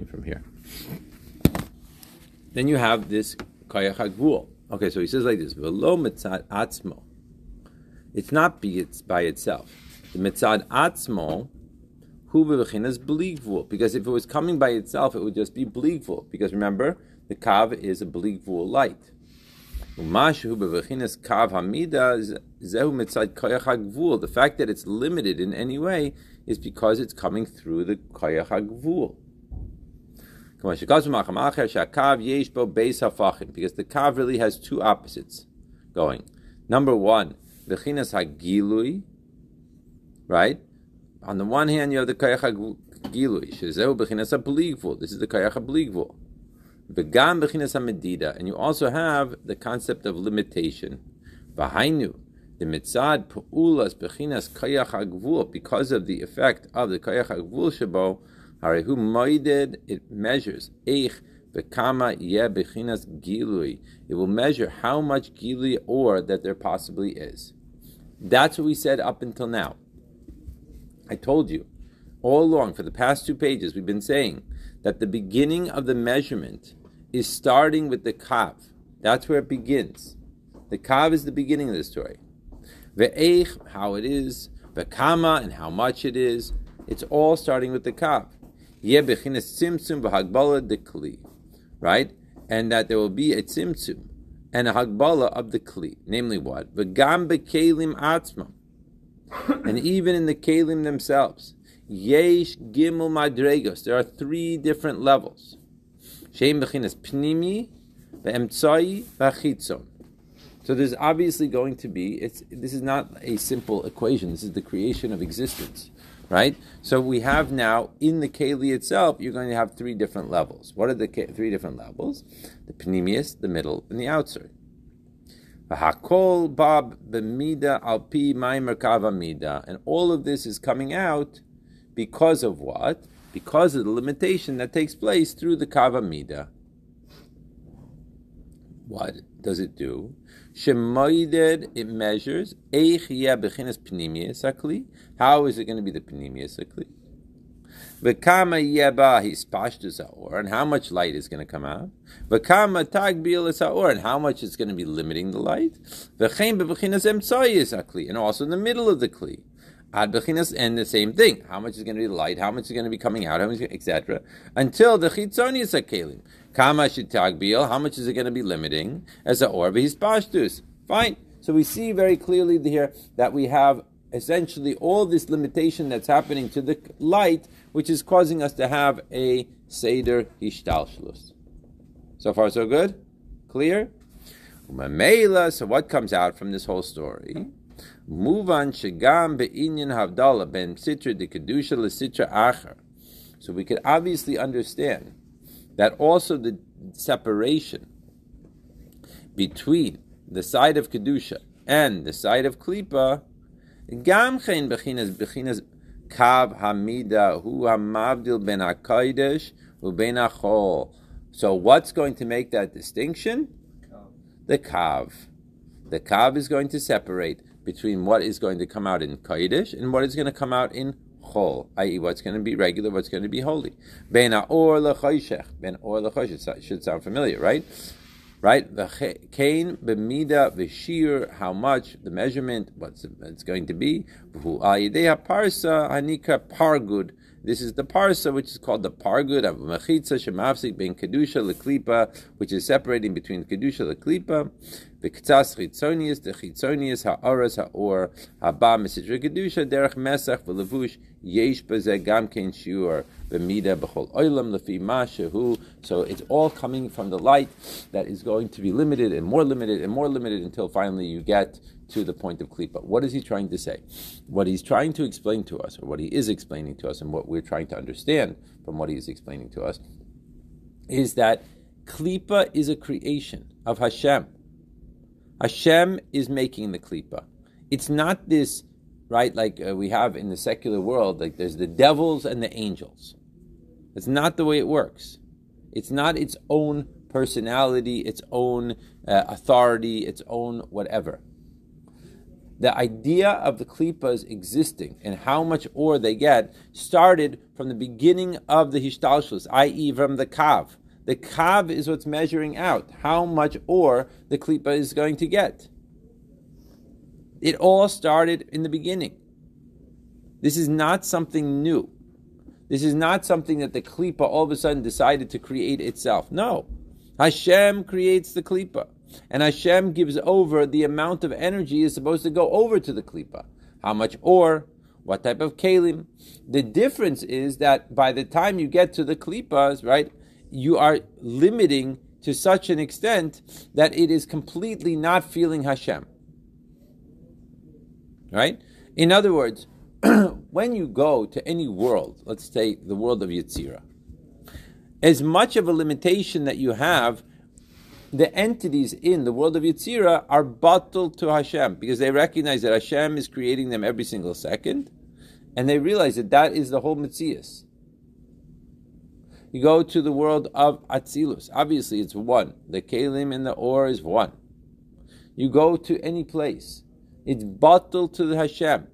continue from here. Then you have this Kayach HaGvul. Okay, so he says like this, V'lo mitzad atzmo. It's not be it's by itself. The mitzad atzmo, hu bechinas bligvul. Because if it was coming by itself, it would just be bligvul. Because remember, the kav is a bligvul light. The fact that it's limited in any way is because it's coming through the koyach hagvul. Because the kav really has two opposites going. Number one, the chinas hagilui, right? On the one hand, you have the kayach hagilui, shezehu oh, bechinas habligvul. This is the kayach habligvul. V'gam bechinas hamedida, and you also have the concept of limitation. V'hainu, the mitzad pu'ulas bechinas kayach hagvul, because of the effect of the kayach hagvul shabo, Harehu moided, it measures. Eich bekama ye bechinas gilui. It will measure how much gilui or that there possibly is. That's what we said up until now. I told you all along for the past two pages we've been saying that the beginning of the measurement is starting with the kav. That's where it begins. The kav is the beginning of the story. Ve'eich, how it is, ve'kama, and how much it is. It's all starting with the kav right? And that there will be a tzimtzum and a hagbala of the kli, namely what? And even in the kelim themselves, yesh gimel madregos. There are three different levels. Pnimi. So there's obviously going to be. It's this is not a simple equation. This is the creation of existence right? So we have now in the keli itself, you're going to have three different levels. What are the three different levels? The panemius, the middle, and the outside. Hakol bab b'mida alpi maimer mida, and all of this is coming out because of what? Because of the limitation that takes place through the kavamida. What does it do? Shemoided, it measures. Eich bechinas pnimius akli. How is it going to be the pnimius akli? V'kama yeba hispashtus or and how much light is going to come out? V'kama tagbil is or and how much is going to be limiting the light? V'chein bechinas emtsayis akli, and also in the middle of the kli. Ad bechinas, and the same thing. How much is going to be light? How much is going to be coming out? How much, etc. Until the chitzonius akelim. How much is it going to be limiting? As a or pashtus. Fine. So we see very clearly here that we have essentially all this limitation that's happening to the light, which is causing us to have a Seder Hishtalshlus. So far, so good? Clear? So what comes out from this whole story? Muvan shegam be'inyan havdala ben sitra de kedusha lesitra acher. So we could obviously understand that also the separation between the side of kedusha and the side of klipa, gamchein bechinas bechinas kav hamida hu hamavdil ben hakodesh achol. So what's going to make that distinction? The kav. The kav is going to separate between what is going to come out in kodesh and what is going to come out in chol, i.e., what's going to be regular, what's going to be holy. Ben or lechoshech, ben or lechoshech should sound familiar, right? Right, the kain b'mida v'shir, how much the measurement, what's it's going to be. parsa hanika pargud. This is the parsa, which is called the pargud of mechitza shemafsik ben kedusha leklipa, which is separating between kedusha leklipa. Chitzonius, the chitzonius ha'oras ha'or haba kedusha derech mesach v'levush yesh gam kein shiur b'mida b'chol. So it's all coming from the light that is going to be limited and more limited and more limited until finally you get to the point of klipa. What is he trying to say? What he's trying to explain to us, or what he is explaining to us, and what we're trying to understand from what he is explaining to us, is that klipa is a creation of Hashem. Hashem is making the klipa. It's not this, right, like uh, we have in the secular world, like there's the devils and the angels. It's not the way it works. It's not its own personality, its own uh, authority, its own whatever. the idea of the klipas existing and how much ore they get started from the beginning of the hishtalshus, i.e., from the kav. The kav is what's measuring out how much ore the klipa is going to get. It all started in the beginning. This is not something new. This is not something that the klipa all of a sudden decided to create itself. No. Hashem creates the klipa. And Hashem gives over the amount of energy is supposed to go over to the klipa. How much ore, what type of kalim. The difference is that by the time you get to the klipas, right, you are limiting to such an extent that it is completely not feeling Hashem. Right? In other words, when you go to any world, let's say the world of Yetzirah, as much of a limitation that you have the entities in the world of Yetzirah are bottled to Hashem because they recognize that Hashem is creating them every single second, and they realize that that is the whole Metzias. You go to the world of Atzilus. Obviously, it's one. The Kalim and the Or is one. You go to any place, it's bottled to the Hashem.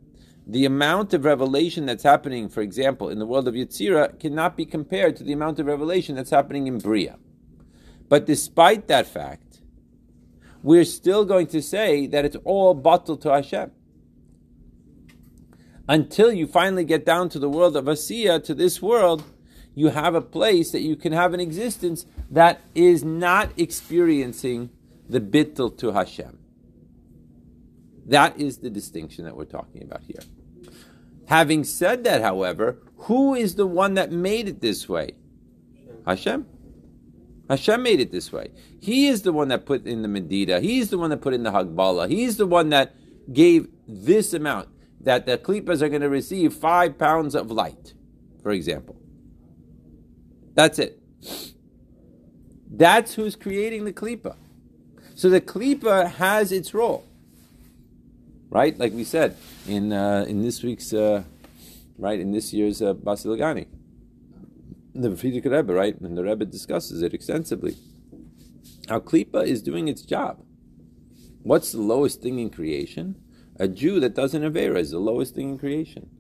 The amount of revelation that's happening, for example, in the world of Yetzirah, cannot be compared to the amount of revelation that's happening in Bria. But despite that fact, we're still going to say that it's all bottled to Hashem. Until you finally get down to the world of Asiya, to this world, you have a place that you can have an existence that is not experiencing the bittul to Hashem. That is the distinction that we're talking about here. Having said that, however, who is the one that made it this way? Hashem. Hashem made it this way. He is the one that put in the Medida. He's the one that put in the Hagbala. He's the one that gave this amount that the klipas are going to receive five pounds of light, for example. That's it. That's who's creating the klipa. So the klipa has its role, right? Like we said in uh, in this week's uh, right in this year's uh, Basi LaGani the Frierdiker Rebbe, right? And the Rebbe discusses it extensively. How klipa is doing its job. What's the lowest thing in creation? A Jew that doesn't Avera is the lowest thing in creation.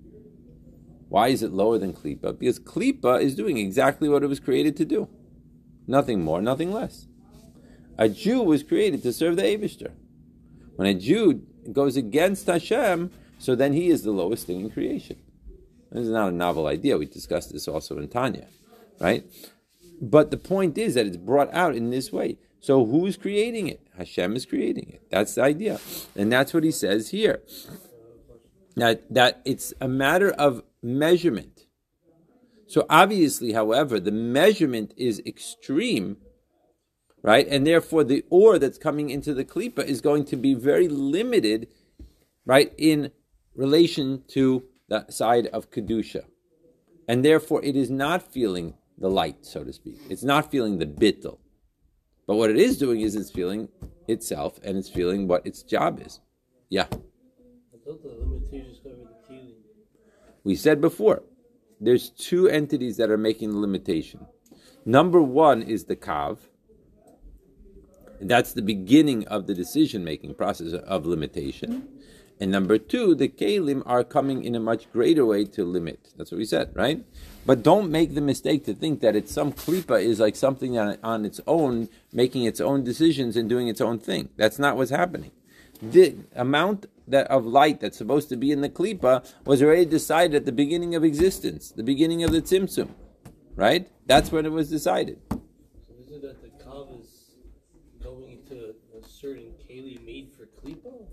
Why is it lower than Klippa? Because Klippa is doing exactly what it was created to do. Nothing more, nothing less. A Jew was created to serve the Abishter. When a Jew goes against Hashem, so then he is the lowest thing in creation. This is not a novel idea. We discussed this also in Tanya right? But the point is that it's brought out in this way. So who's creating it? Hashem is creating it. That's the idea. And that's what he says here. That, that it's a matter of measurement. So obviously, however, the measurement is extreme, right? And therefore the ore that's coming into the klipa is going to be very limited, right, in relation to the side of kedusha. And therefore it is not feeling the light, so to speak. It's not feeling the bittel. But what it is doing is it's feeling itself and it's feeling what its job is. Yeah. We said before, there's two entities that are making the limitation. Number one is the kav. And that's the beginning of the decision making process of limitation. And number two, the kalim are coming in a much greater way to limit. That's what we said, right? But don't make the mistake to think that it's some klipa is like something on, on its own, making its own decisions and doing its own thing. That's not what's happening. The amount that of light that's supposed to be in the klipa was already decided at the beginning of existence, the beginning of the tzimtzum, right? That's when it was decided. So isn't that the kav is going into a certain keli made for klipa?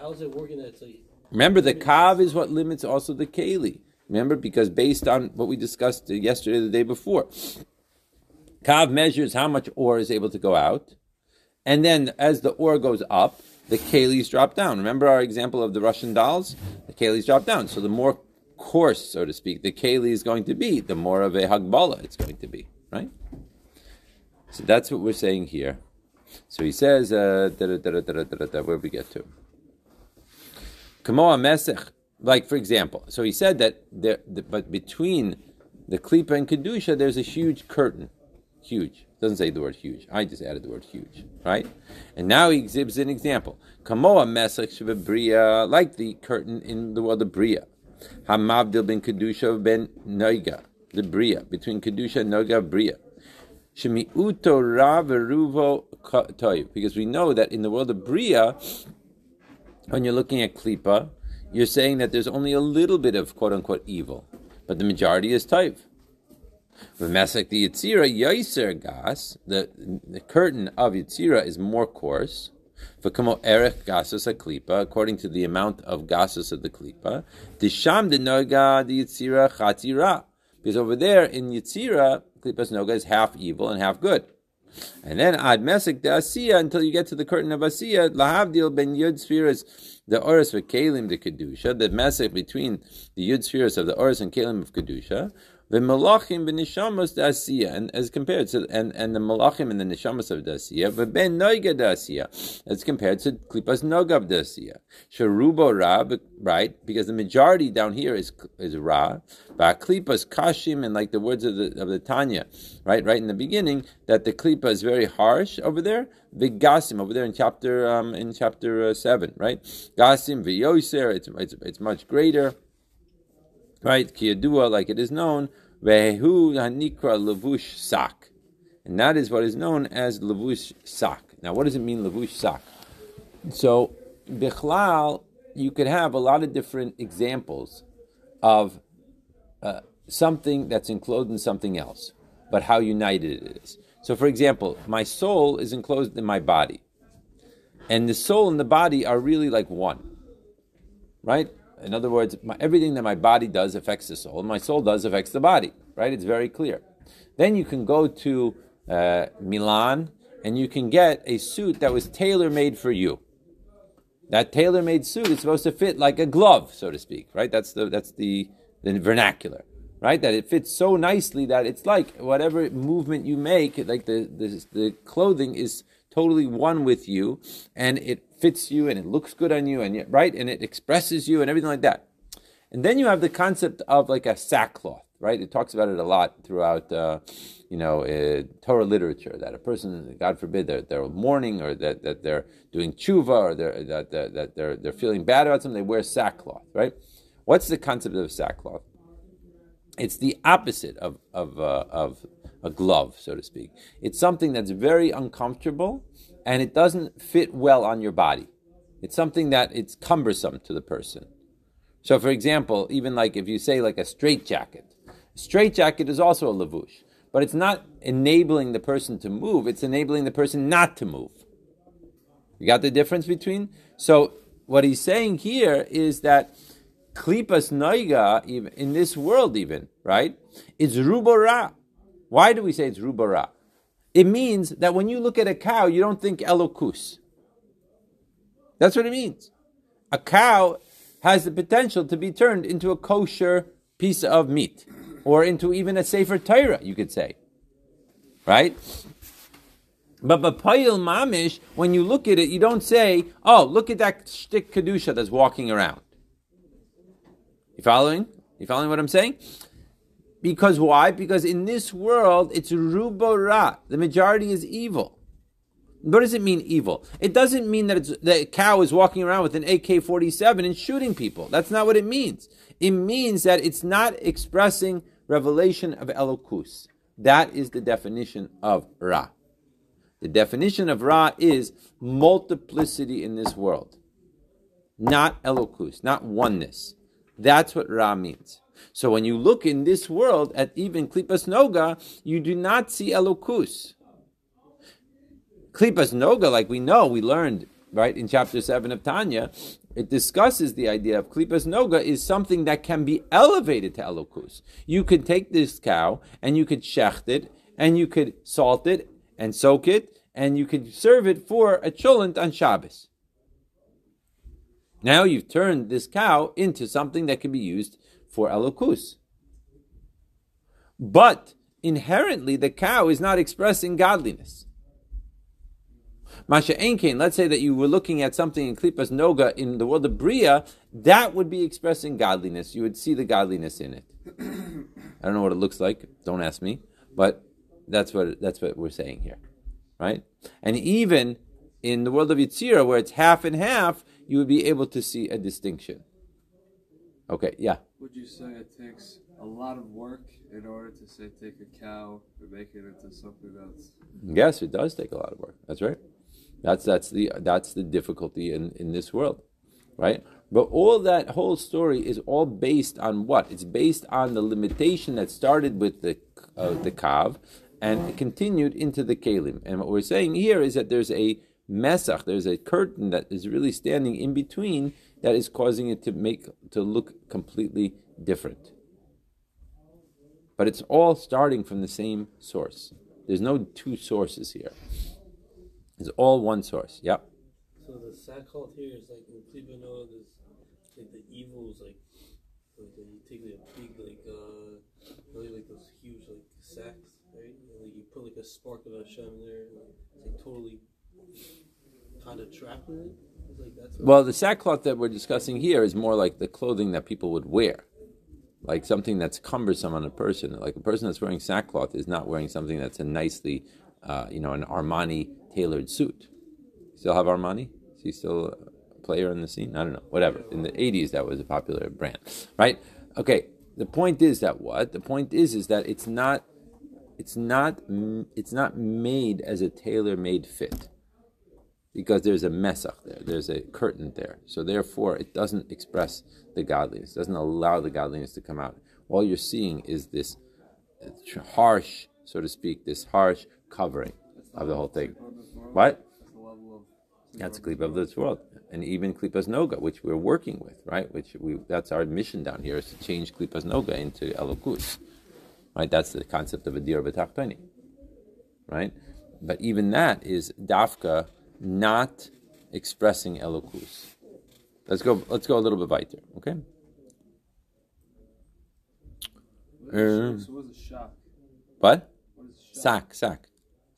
How's it working? That's a Remember, the kav is what limits also the keli. Remember, because based on what we discussed yesterday, the day before, kav measures how much ore is able to go out, and then as the ore goes up, the kalis drop down. Remember our example of the Russian dolls? The kalis drop down. So the more coarse, so to speak, the keli is going to be, the more of a hagbala it's going to be, right? So that's what we're saying here. So he says, uh, where we get to? Kamo Mesech, like for example, so he said that there, the, but between the klipa and kedusha, there's a huge curtain. huge. Doesn't say the word huge. I just added the word huge, right? And now he exhibits an example. Kamoa mesach bria, like the curtain in the world of bria. Hamavdil ben kedusha ben noiga, the bria between kedusha and noiga bria. Shemiuto ra veruvo toiv, because we know that in the world of bria, when you're looking at klipa, you're saying that there's only a little bit of quote unquote evil, but the majority is toiv. V'mesek the Yitzira Yaiser Gas, the, the curtain of Yitzira is more coarse. V'kamo Erech Gasus Klipa, according to the amount of Gasus of the Klipa. Disham de Noga the Yitzira Chatira. Because over there in Yitzira, Klipa's Noga is half evil and half good. And then Ad Mesek de Asiya, until you get to the curtain of Asiya, Lahavdil ben Yud Sefiros, the Oris Kalim de Kedusha, the Mesek between the Yud Sefiros of the Oris and Kalim of Kedusha, the malachim b'nishamos dasiya, and as compared to and, and the malachim and the nishamos of dasiya, but ben noiga dasiya, as compared to klipas nogav dasiya. Sharubo ra, right? Because the majority down here is is ra. But klipas kashim, and like the words of the of the Tanya, right? Right in the beginning, that the klipa is very harsh over there. The gasim over there in chapter um, in chapter uh, seven, right? Gasim v'yoser, it's, it's it's much greater right? Kiyadua, like it is known, vehu hanikra levush sak, and that is what is known as levush sak. Now, what does it mean, levush sak? So, bichlal, you could have a lot of different examples of uh, something that's enclosed in something else, but how united it is. So, for example, my soul is enclosed in my body, and the soul and the body are really like one, right? In other words, my, everything that my body does affects the soul, and my soul does affects the body. Right? It's very clear. Then you can go to uh, Milan and you can get a suit that was tailor made for you. That tailor made suit is supposed to fit like a glove, so to speak. Right? That's the that's the, the vernacular. Right? That it fits so nicely that it's like whatever movement you make, like the the, the clothing is totally one with you, and it fits you and it looks good on you and yet, right and it expresses you and everything like that. And then you have the concept of like a sackcloth, right? It talks about it a lot throughout, uh, you know, uh, Torah literature that a person, God forbid, they're, they're mourning or that, that they're doing tshuva or they're, that, that, that they're, they're feeling bad about something, they wear sackcloth, right? What's the concept of sackcloth? It's the opposite of, of, uh, of a glove, so to speak. It's something that's very uncomfortable and it doesn't fit well on your body. It's something that it's cumbersome to the person. So, for example, even like if you say like a straight jacket, straight jacket is also a lavush, but it's not enabling the person to move, it's enabling the person not to move. You got the difference between? So, what he's saying here is that klipas noiga, even in this world, even right, is rubora. Why do we say it's rubara? It means that when you look at a cow, you don't think elokus. That's what it means. A cow has the potential to be turned into a kosher piece of meat, or into even a safer Torah, you could say. Right? But Bapayil Mamish, when you look at it, you don't say, oh, look at that shtick Kedusha that's walking around. You following? You following what I'm saying? Because why? Because in this world, it's rubora. The majority is evil. What does it mean, evil? It doesn't mean that it's, the cow is walking around with an AK 47 and shooting people. That's not what it means. It means that it's not expressing revelation of Elokus. That is the definition of Ra. The definition of Ra is multiplicity in this world, not Elokus, not oneness. That's what Ra means. So when you look in this world at even Klipas Noga, you do not see Elokus. Klipas Noga, like we know, we learned right in chapter seven of Tanya, it discusses the idea of Klipas Noga is something that can be elevated to Elokus. You could take this cow and you could shecht it and you could salt it and soak it and you could serve it for a cholent on Shabbos. Now you've turned this cow into something that can be used for elokus. But inherently, the cow is not expressing godliness. Masha Enkein, let's say that you were looking at something in Klipas Noga in the world of Bria, that would be expressing godliness. You would see the godliness in it. I don't know what it looks like, don't ask me, but That's what that's what we're saying here, right? And even in the world of Yitzira, where it's half and half, you would be able to see a distinction. Okay, yeah. Would you say it takes a lot of work in order to say take a cow and make it into something that's Yes, it does take a lot of work. That's right. That's that's the that's the difficulty in in this world, right? But all that whole story is all based on what? It's based on the limitation that started with the uh, the kav and continued into the kalim. And what we're saying here is that there's a mesach, there's a curtain that is really standing in between that is causing it to make to look completely different. But it's all starting from the same source. There's no two sources here. It's all one source. Yep. So the sackcloth here is like in Klibano, there's like the evil is like like you take like a big like uh really like those huge like sacks, right? And like you put like a spark of Hashem there, and, like, it's like totally kind of. Like Well, the sackcloth that we're discussing here is more like the clothing that people would wear, like something that's cumbersome on a person. Like a person that's wearing sackcloth is not wearing something that's a nicely, uh, you know, an Armani tailored suit. Still have Armani? Is he still a player in the scene? I don't know. Whatever. In the '80s, that was a popular brand, right? Okay. The point is that what? The point is is that it's not, it's not, it's not made as a tailor-made fit because there's a mesach there, there's a curtain there. So therefore, it doesn't express the godliness, doesn't allow the godliness to come out. All you're seeing is this harsh, so to speak, this harsh covering of the whole thing. What? That's a clip of this world, and even klipas noga, which we're working with, right? Which we that's our mission down here is to change klipas noga into elokus, right? That's the concept of a dir b'tachtoni, right? But even that is dafka not expressing elokus. Let's go. Let's go a little bit weiter, okay? What is a Um. So what's a shock? What? What is a shock? Sack, sack.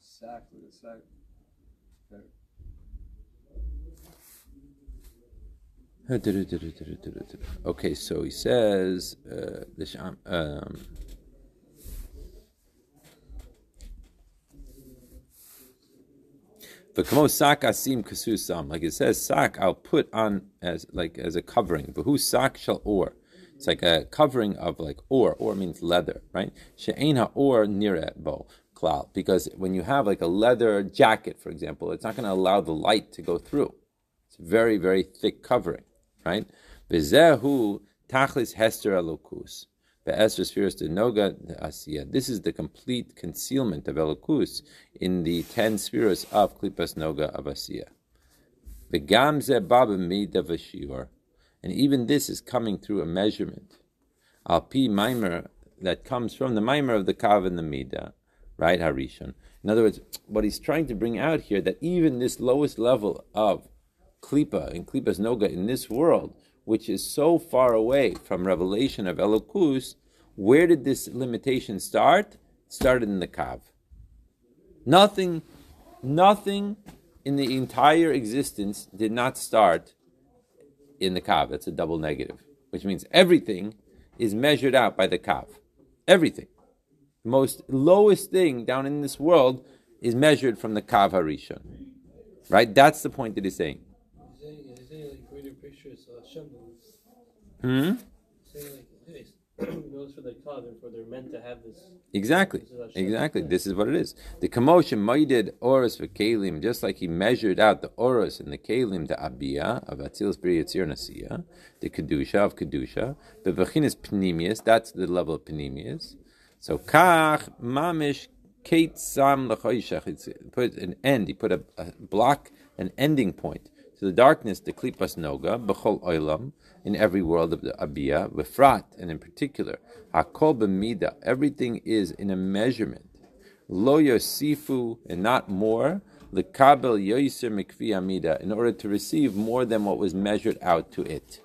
Sack, like a sack. Okay. Okay, so he says uh, the um, V'kamo sak asim kasusam, like it says, sak I'll put on as like as a covering. But who sak shall or? It's like a covering of like or. Or means leather, right? She'ein or nire bo klal. Because when you have like a leather jacket, for example, it's not going to allow the light to go through. It's very very thick covering, right? V'zehu tachlis hester alokus. This is the complete concealment of elokus in the ten spheres of klipas noga of asiya. V'gam ze baba mida. And even this is coming through a measurement. Al pi mimer that comes from the mimer of the kav and the mida, right? Harishon. In other words, what he's trying to bring out here that even this lowest level of klipa and klipas noga in this world, which is so far away from revelation of elokus, where did this limitation start? It started in the kav. Nothing, nothing in the entire existence did not start in the kav. That's a double negative, which means everything is measured out by the kav. Everything. The most lowest thing down in this world is measured from the kav harishon. Right? That's the point that he's saying. He's hey, you know, it's for the God, therefore they're meant to have this. Exactly. This. Exactly. This is what it is. The commotion moided oros for kalim, just like he measured out the oros and the kalim, the abia of Atzilus B'Yitzir Nasiya, the kedusha of kedusha, the vachinas pnimius. That's the level of pnimius. So kach mamish kate sam. It's put an end. He put a, a block, an ending point to the darkness. The klipas noga b'chol oilam in every world of the abiyah, b'frat, and in particular hakol b'mida. Everything is in a measurement. Lo yosifu and not more. Lekabel yoiser mikvi amida in order to receive more than what was measured out to it.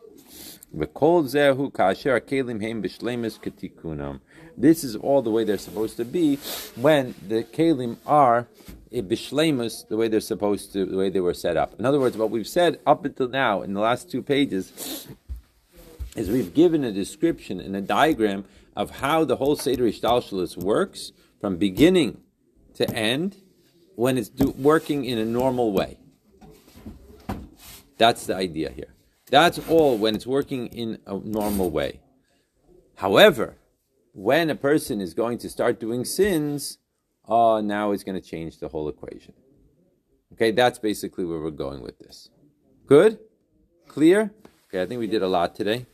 This is all the way they're supposed to be when the kelim are eh, the way they're supposed to, the way they were set up. In other words, what we've said up until now in the last two pages is we've given a description and a diagram of how the whole Seder Ishtalshalis works from beginning to end when it's do, working in a normal way. That's the idea here. That's all when it's working in a normal way. However, when a person is going to start doing sins, uh, now it's going to change the whole equation. Okay, that's basically where we're going with this. Good? Clear? Okay, I think we did a lot today.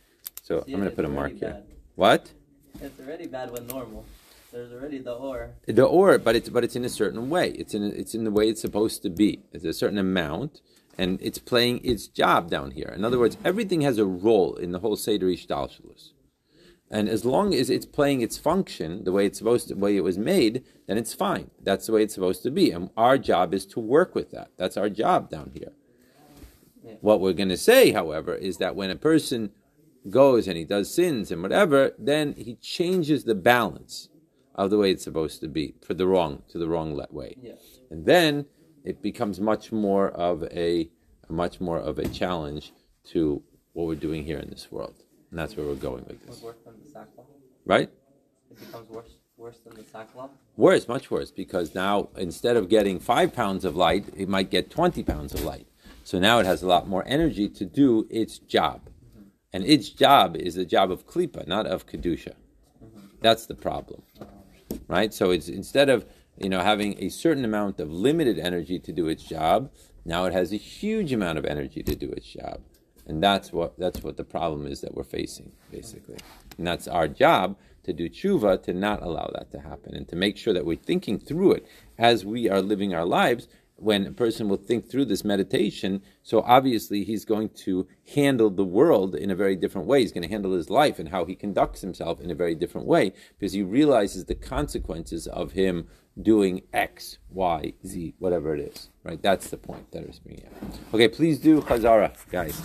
So Yeah, I'm going to put a mark here. bad. What? It's already bad when normal. There's already the or. The or, but it's but it's in a certain way. It's in a, it's in the way it's supposed to be. It's a certain amount, and it's playing its job down here. In other words, everything has a role in the whole seder ishtalshalus. And as long as it's playing its function the way it's supposed to, the way it was made, then it's fine. That's the way it's supposed to be. And our job is to work with that. That's our job down here. Yeah. What we're going to say, however, is that when a person goes and he does sins and whatever, then he changes the balance of the way it's supposed to be for the wrong to the wrong way, Yeah. and then it becomes much more of a, much more of a challenge to what we're doing here in this world, and that's where we're going with this, worse than the sackcloth. right? It becomes worse worse than the sackcloth. Worse, much worse, because now instead of getting five pounds of light, it might get 20 pounds of light. So now it has a lot more energy to do its job. And its job is the job of klipa, not of kedusha. That's the problem, right? So it's instead of you know having a certain amount of limited energy to do its job, now it has a huge amount of energy to do its job, and that's what that's what the problem is that we're facing basically. And that's our job to do tshuva to not allow that to happen and to make sure that we're thinking through it as we are living our lives. When a person will think through this meditation, so obviously he's going to handle the world in a very different way. He's going to handle his life and how he conducts himself in a very different way because he realizes the consequences of him doing X, Y, Z, whatever it is. Right? That's the point that is bringing out. Okay, please do Chazara, guys.